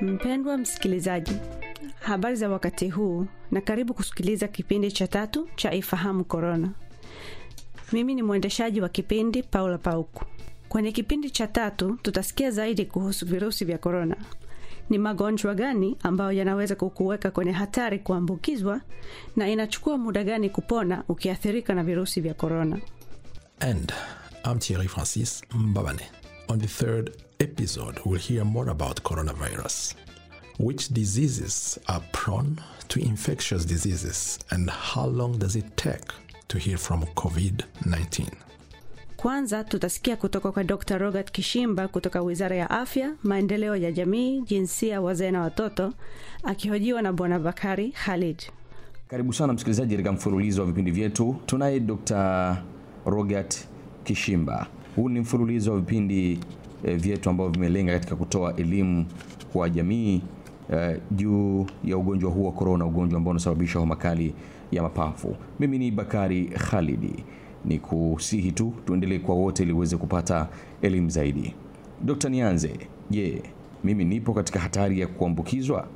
Mpendwa msikilizaji, habari za wakati huu na karibu kusikiliza kipindi cha tatu cha Ifahamu Korona. Mimi ni mwendeshaji wa kipindi Paula Pauku. Kwenye kipindi cha tatu tutasikia zaidi kuhusu virusi vya korona. Ni magonjwa gani ambayo yanaweza kukuweka kwenye hatari kuambukizwa na inachukua muda gani kupona ukiathirika na virusi vya korona? And I'm Thierry Francis Mbabane. On the third episode, we'll hear more about coronavirus. Which diseases are prone to infectious diseases and how long does it take to heal from COVID-19? Kwanza tutasikia kutoka kwa Dr. Robert Kishimba kutoka Wizara ya Afya, Maendeleo ya Jamii, Jinsia, Wazee na Watoto, akihojiwa na Bwana Bakari Khalid. Karibu sana msikilizaji katika mfululizo wa vipindi vyetu. Tunaye Dr. Robert Kishimba. Huu ni mfululizo wa vipindi eh, vyetu ambavyo vimelenga katika kutoa elimu kwa jamii eh, juu ya ugonjwa huu wa korona, ugonjwa ambao unasababisha homa kali ya mapafu. Mimi ni Bakari Khalidi, ni kusihi tu tuendelee kwa wote ili uweze kupata elimu zaidi. Dokta, Nianze, je, mimi nipo katika hatari ya kuambukizwa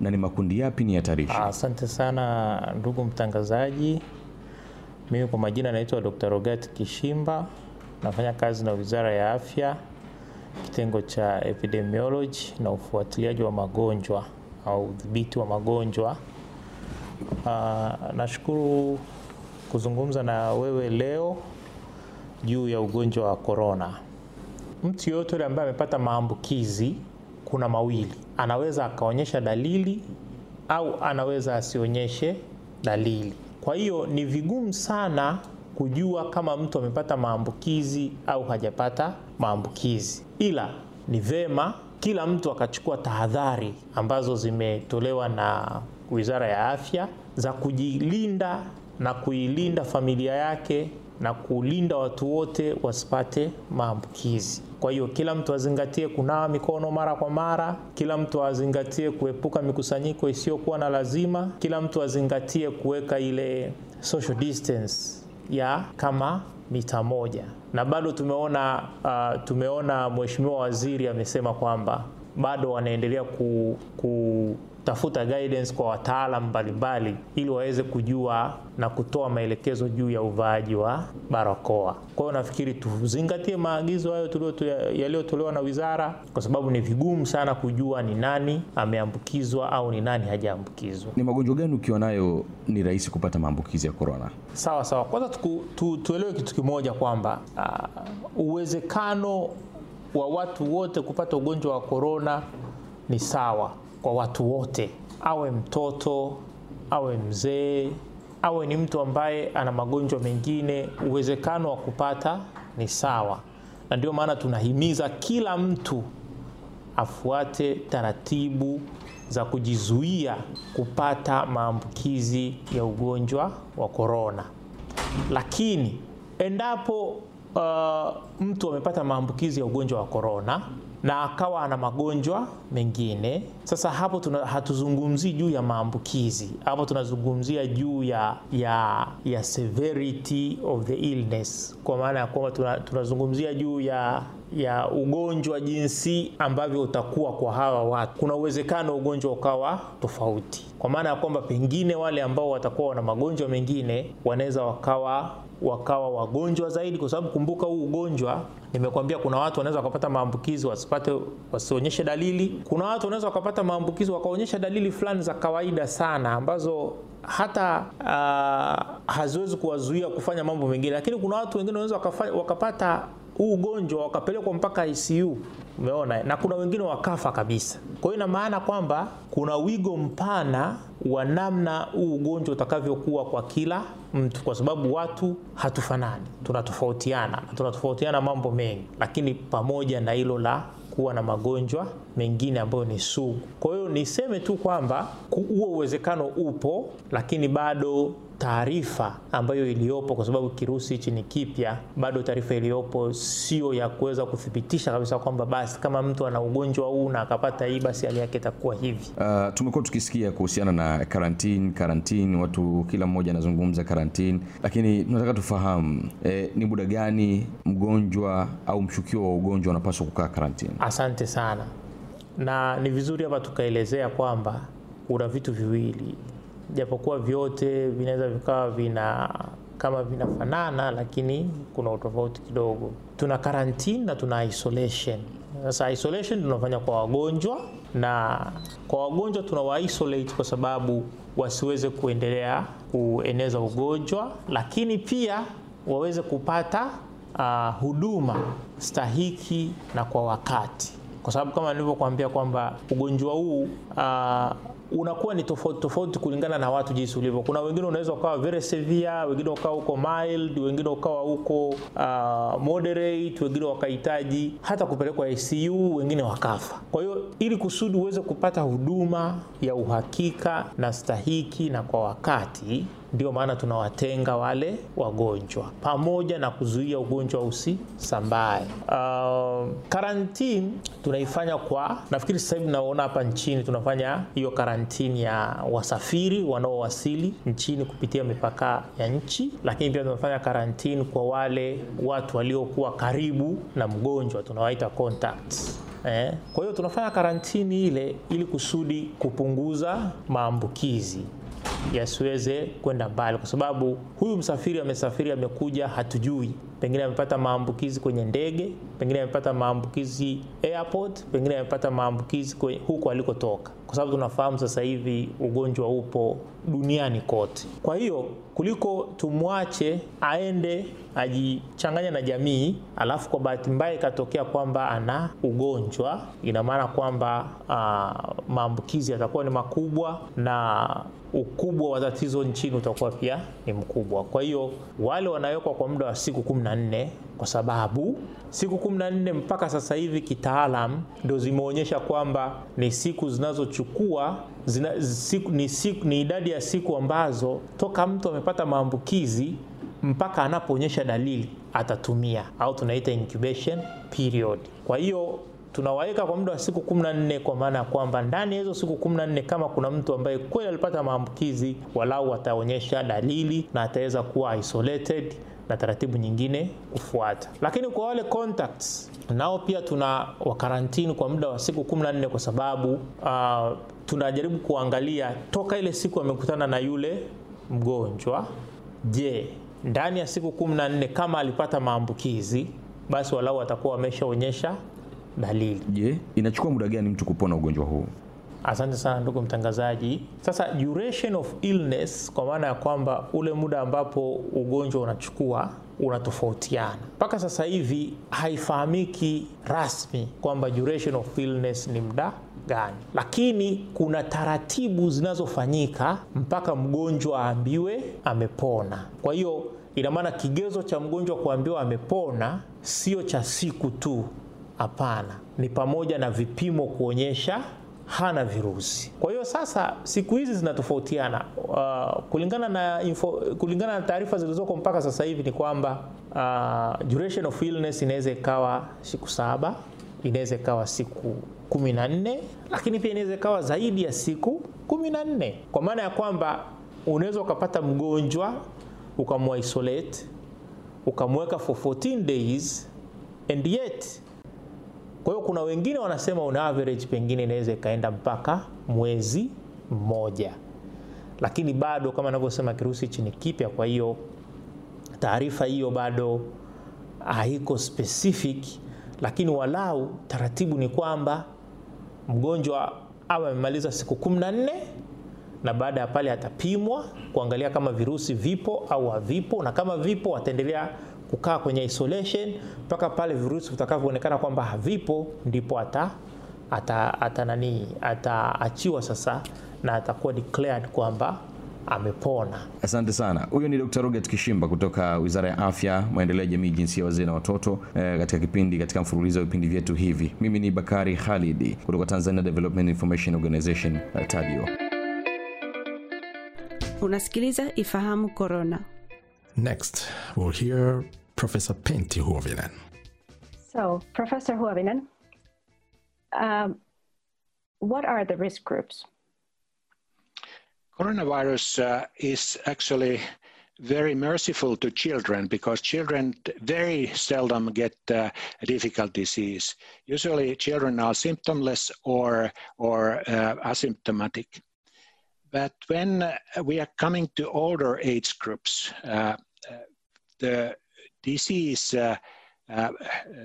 na ni makundi yapi ni hatarishi? Asante sana ndugu mtangazaji. Mimi kwa majina naitwa Dr. Rogat Kishimba, nafanya kazi na Wizara ya Afya, kitengo cha epidemiology na ufuatiliaji wa magonjwa au udhibiti wa magonjwa. Uh, nashukuru kuzungumza na wewe leo juu ya ugonjwa wa korona. Mtu yoyote yule ambaye amepata maambukizi, kuna mawili, anaweza akaonyesha dalili au anaweza asionyeshe dalili. Kwa hiyo ni vigumu sana kujua kama mtu amepata maambukizi au hajapata maambukizi, ila ni vema kila mtu akachukua tahadhari ambazo zimetolewa na Wizara ya Afya za kujilinda na kuilinda familia yake na kulinda watu wote wasipate maambukizi. Kwa hiyo kila mtu azingatie kunawa mikono mara kwa mara, kila mtu azingatie kuepuka mikusanyiko isiyokuwa na lazima, kila mtu azingatie kuweka ile social distance ya kama mita moja. Na bado tumeona uh, tumeona Mheshimiwa Waziri amesema kwamba bado wanaendelea ku, ku tafuta guidance kwa wataalam mbalimbali ili waweze kujua na kutoa maelekezo juu ya uvaaji wa barakoa. Kwa hiyo nafikiri tuzingatie maagizo hayo yaliyotolewa na wizara, kwa sababu ni vigumu sana kujua ni nani ameambukizwa au ni nani hajaambukizwa. Ni magonjwa gani ukiwa nayo ni rahisi kupata maambukizi ya korona? Sawa sawa, kwanza tu, tuelewe kitu kimoja kwamba uh, uwezekano wa watu wote kupata ugonjwa wa korona ni sawa kwa watu wote, awe mtoto awe mzee awe ni mtu ambaye ana magonjwa mengine, uwezekano wa kupata ni sawa, na ndio maana tunahimiza kila mtu afuate taratibu za kujizuia kupata maambukizi ya ugonjwa wa korona. Lakini endapo uh, mtu amepata maambukizi ya ugonjwa wa korona na akawa ana magonjwa mengine. Sasa hapo tuna, hatuzungumzii juu ya maambukizi, hapo tunazungumzia juu ya, ya, ya severity of the illness, kwa maana ya kwamba tunazungumzia juu ya ya ugonjwa jinsi ambavyo utakuwa kwa hawa watu. Kuna uwezekano ugonjwa ukawa tofauti, kwa maana ya kwamba pengine wale ambao watakuwa wana magonjwa mengine wanaweza wakawa wakawa wagonjwa zaidi, kwa sababu kumbuka, huu ugonjwa nimekwambia, kuna watu wanaweza wakapata maambukizi wasipate, wasionyeshe dalili. Kuna watu wanaweza wakapata maambukizi wakaonyesha dalili fulani za kawaida sana ambazo hata uh, haziwezi kuwazuia kufanya mambo mengine, lakini kuna watu wengine wanaweza wakapata huu ugonjwa wakapelekwa mpaka ICU, umeona, na kuna wengine wakafa kabisa. Kwa hiyo ina maana kwamba kuna wigo mpana wa namna huu ugonjwa utakavyokuwa kwa kila mtu, kwa sababu watu hatufanani, tunatofautiana, tunatofautiana mambo mengi, lakini pamoja na hilo la kuwa na magonjwa mengine ambayo ni sugu. Kwa hiyo niseme tu kwamba huo uwezekano upo, lakini bado taarifa ambayo iliyopo, kwa sababu kirusi hichi ni kipya, bado taarifa iliyopo sio ya kuweza kuthibitisha kabisa kwamba basi kama mtu ana ugonjwa huu na akapata hii basi hali yake itakuwa hivi. Uh, tumekuwa tukisikia kuhusiana na karantini karantini, watu kila mmoja anazungumza karantini, lakini tunataka tufahamu eh, ni muda gani mgonjwa au mshukiwa wa ugonjwa unapaswa kukaa karantini? Asante sana. na ni vizuri hapa tukaelezea kwamba kuna vitu viwili, japokuwa vyote vinaweza vikawa vina kama vinafanana, lakini kuna utofauti kidogo. Tuna karantini na tuna isolation. Sasa isolation tunafanya kwa wagonjwa, na kwa wagonjwa tunawa isolate kwa sababu wasiweze kuendelea kueneza ugonjwa, lakini pia waweze kupata uh, huduma stahiki na kwa wakati, kwa sababu kama nilivyokuambia kwamba ugonjwa huu uh, unakuwa ni tofauti tofauti kulingana na watu jinsi ulivyo. Kuna wengine unaweza ukawa very severe, wengine ukawa huko mild, wengine ukawa huko uh, moderate, wengine wakahitaji hata kupelekwa ICU, wengine wakafa. Kwa hiyo ili kusudi uweze kupata huduma ya uhakika na stahiki na kwa wakati ndio maana tunawatenga wale wagonjwa pamoja na kuzuia ugonjwa usisambae. Uh, karantini tunaifanya kwa, nafikiri sasa hivi naona hapa nchini tunafanya hiyo karantini ya wasafiri wanaowasili nchini kupitia mipaka ya nchi, lakini pia tunafanya karantini kwa wale watu waliokuwa karibu na mgonjwa tunawaita contacts. Eh, kwa hiyo tunafanya karantini ile ili kusudi kupunguza maambukizi yasiweze kwenda mbali, kwa sababu huyu msafiri amesafiri, amekuja, hatujui, pengine amepata maambukizi kwenye ndege, pengine amepata maambukizi airport, pengine amepata maambukizi huko alikotoka, kwa sababu tunafahamu sasa hivi ugonjwa upo duniani kote. Kwa hiyo kuliko tumwache aende ajichanganya na jamii, alafu kwa bahati mbaya ikatokea kwamba ana ugonjwa, ina maana kwamba uh, maambukizi yatakuwa ni makubwa na ukubwa wa tatizo nchini utakuwa pia ni mkubwa. Kwa hiyo wale wanawekwa kwa muda wa siku kumi na nne kwa sababu siku kumi na nne mpaka sasa hivi kitaalam ndo zimeonyesha kwamba ni siku zinazochukua zina, siku, ni, siku, ni idadi ya siku ambazo toka mtu amepata maambukizi mpaka anapoonyesha dalili atatumia au tunaita incubation period. Kwa hiyo tunawaweka kwa muda wa siku 14 kwa maana ya kwamba ndani ya hizo siku 14 kama kuna mtu ambaye kweli alipata maambukizi, walau ataonyesha dalili na ataweza kuwa isolated na taratibu nyingine kufuata. Lakini kwa wale contacts nao pia tuna wakarantini kwa muda wa siku 14 kwa sababu uh, tunajaribu kuangalia toka ile siku amekutana na yule mgonjwa, je, ndani ya siku 14 kama alipata maambukizi, basi walau atakuwa ameshaonyesha dalili. Je, inachukua muda gani mtu kupona ugonjwa huu? Asante sana ndugu mtangazaji. Sasa duration of illness, kwa maana ya kwamba ule muda ambapo ugonjwa unachukua unatofautiana. Mpaka sasa hivi haifahamiki rasmi kwamba duration of illness ni muda gani, lakini kuna taratibu zinazofanyika mpaka mgonjwa aambiwe amepona. Kwa hiyo ina maana kigezo cha mgonjwa kuambiwa amepona sio cha siku tu, hapana, ni pamoja na vipimo kuonyesha hana virusi. Kwa hiyo sasa siku hizi zinatofautiana uh, kulingana na info, kulingana na taarifa zilizoko mpaka sasa hivi ni kwamba uh, duration of illness inaweza ikawa siku saba, inaweza ikawa siku kumi na nne, lakini pia inaweza ikawa zaidi ya siku kumi na nne, kwa maana ya kwamba unaweza ukapata mgonjwa ukamwa isolate ukamweka for 14 days and yet kwa hiyo kuna wengine wanasema una average pengine inaweza ikaenda mpaka mwezi mmoja, lakini bado kama anavyosema kirusi hichi ni kipya. Kwa hiyo taarifa hiyo bado haiko specific, lakini walau taratibu ni kwamba mgonjwa awe amemaliza siku kumi na nne na baada ya pale atapimwa kuangalia kama virusi vipo au havipo, na kama vipo ataendelea kukaa kwenye isolation mpaka pale virusi vitakavyoonekana kwamba havipo, ndipo ata, ata, ata ataachiwa sasa na atakuwa declared kwamba amepona. Asante sana. Huyo ni Dr. Roget Kishimba kutoka Wizara ya Afya, Maendeleo ya Jamii, Jinsia, Wazee na Watoto eh, katika kipindi katika mfululizo wa vipindi vyetu hivi. Mimi ni Bakari Khalidi kutoka Tanzania Development Information Organization TADIO. Unasikiliza Ifahamu Corona. Next, we'll hear Professor Pentti Huovinen. So, Professor Huovinen, um, what are the risk groups? Coronavirus uh, is actually very merciful to children because children very seldom get uh, a difficult disease. Usually, children are symptomless or or uh, asymptomatic. But when uh, we are coming to older age groups, uh, uh, the disease uh,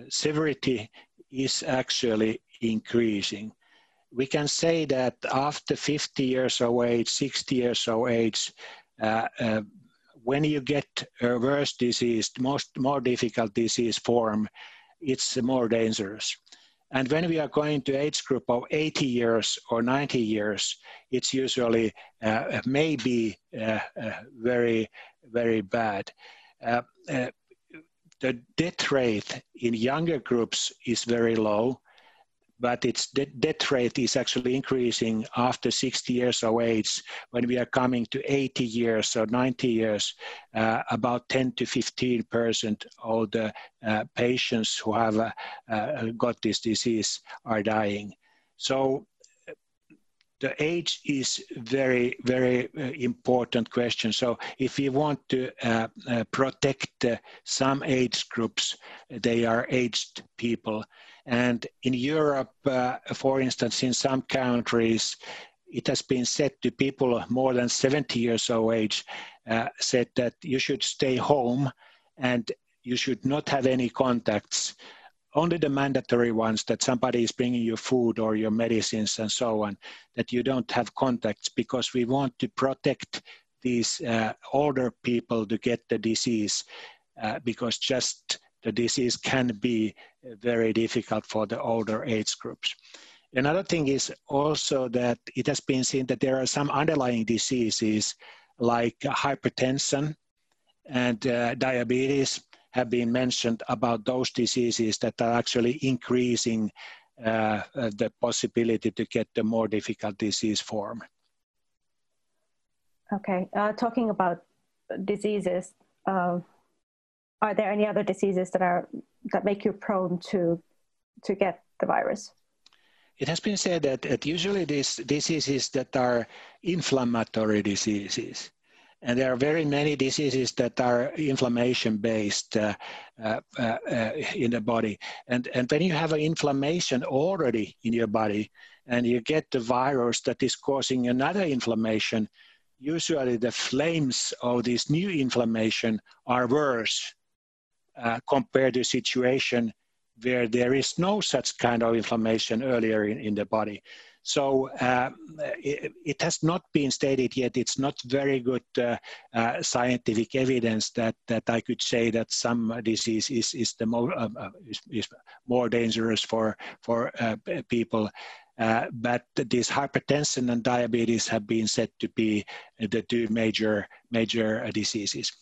severity is actually increasing. We can say that after 50 years of age, 60 years of age, when you get a worse disease, most more difficult disease form, it's more dangerous. And when we are going to age group of 80 years or 90 years, it's usually uh, maybe uh, uh, very, very bad. Uh, uh, the death rate in younger groups is very low but its death rate is actually increasing after 60 years of age. When we are coming to 80 years or 90 years, uh, about 10 to 15 percent of the uh, patients who have uh, uh got this disease are dying. So the age is very, very uh, important question. So if we want to uh, uh, protect uh, some age groups, they are aged people. And in Europe, uh, for instance, in some countries, it has been said to people more than 70 years of age, uh, said that you should stay home and you should not have any contacts. Only the mandatory ones that somebody is bringing you food or your medicines and so on, that you don't have contacts because we want to protect these uh, older people to get the disease uh, because just the disease can be very difficult for the older age groups. Another thing is also that it has been seen that there are some underlying diseases like hypertension and uh, diabetes have been mentioned about those diseases that are actually increasing uh, the possibility to get the more difficult disease form. Okay, uh, talking about diseases, uh, are there any other diseases that are that make you prone to to get the virus? It has been said that, that usually these diseases that are inflammatory diseases, and there are very many diseases that are inflammation based uh, uh, uh, in the body. And, and when you have an inflammation already in your body and you get the virus that is causing another inflammation, usually the flames of this new inflammation are worse uh, compared to a situation where there is no such kind of inflammation earlier in, in the body. So uh, it, it, has not been stated yet. It's not very good uh, uh, scientific evidence that, that I could say that some disease is, is the more um, uh, is, is, more dangerous for for uh, people. Uh, but this hypertension and diabetes have been said to be the two major major diseases.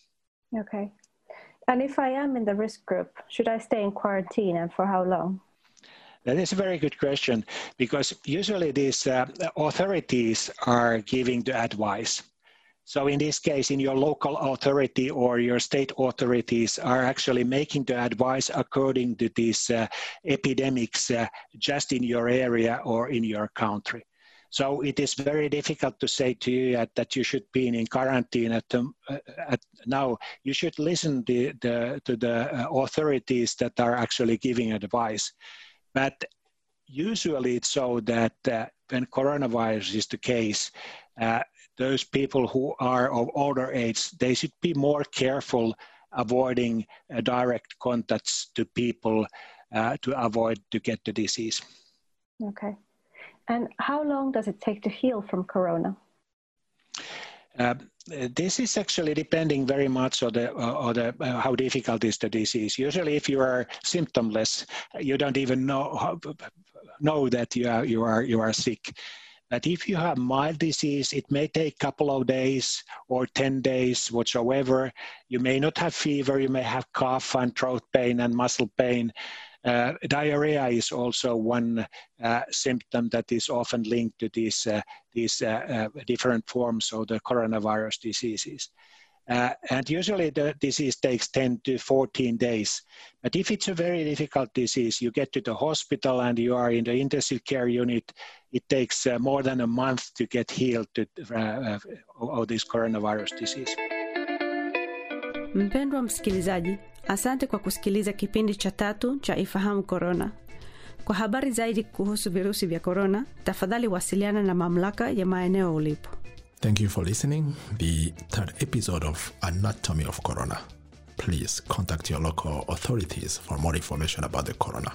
Okay. And if I am in the risk group, should I stay in quarantine and for how long? That is a very good question because usually these uh, authorities are giving the advice. So in this case, in your local authority or your state authorities are actually making the advice according to these uh, epidemics uh, just in your area or in your country. So it is very difficult to say to you that, that you should be in quarantine at, the, uh, at now. You should listen the, the, to the uh, authorities that are actually giving advice. But usually it's so that uh, when coronavirus is the case, uh, those people who are of older age, they should be more careful avoiding uh, direct contacts to people uh, to avoid to get the disease. Okay. And how long does it take to heal from corona? Uh, this is actually depending very much on the, uh, on the uh, how difficult is the disease. Usually, if you are symptomless, you don't even know know that you are you are you are sick. But if you have mild disease, it may take a couple of days or 10 days whatsoever. You may not have fever, you may have cough and throat pain and muscle pain, diarrhea is also one uh, symptom that is often linked to these, uh, these uh, uh, different forms of the coronavirus diseases. Uh, and usually the disease takes 10 to 14 days. But if it's a very difficult disease, you get to the hospital and you are in the intensive care unit, it takes more than a month to get healed to, of this coronavirus disease. Mpendwa msikilizaji, asante kwa kusikiliza kipindi cha tatu cha Ifahamu Korona. Kwa habari zaidi kuhusu virusi vya korona, tafadhali wasiliana na mamlaka ya maeneo ulipo. Thank you for listening. The third episode of Anatomy of Corona. Please contact your local authorities for more information about the corona.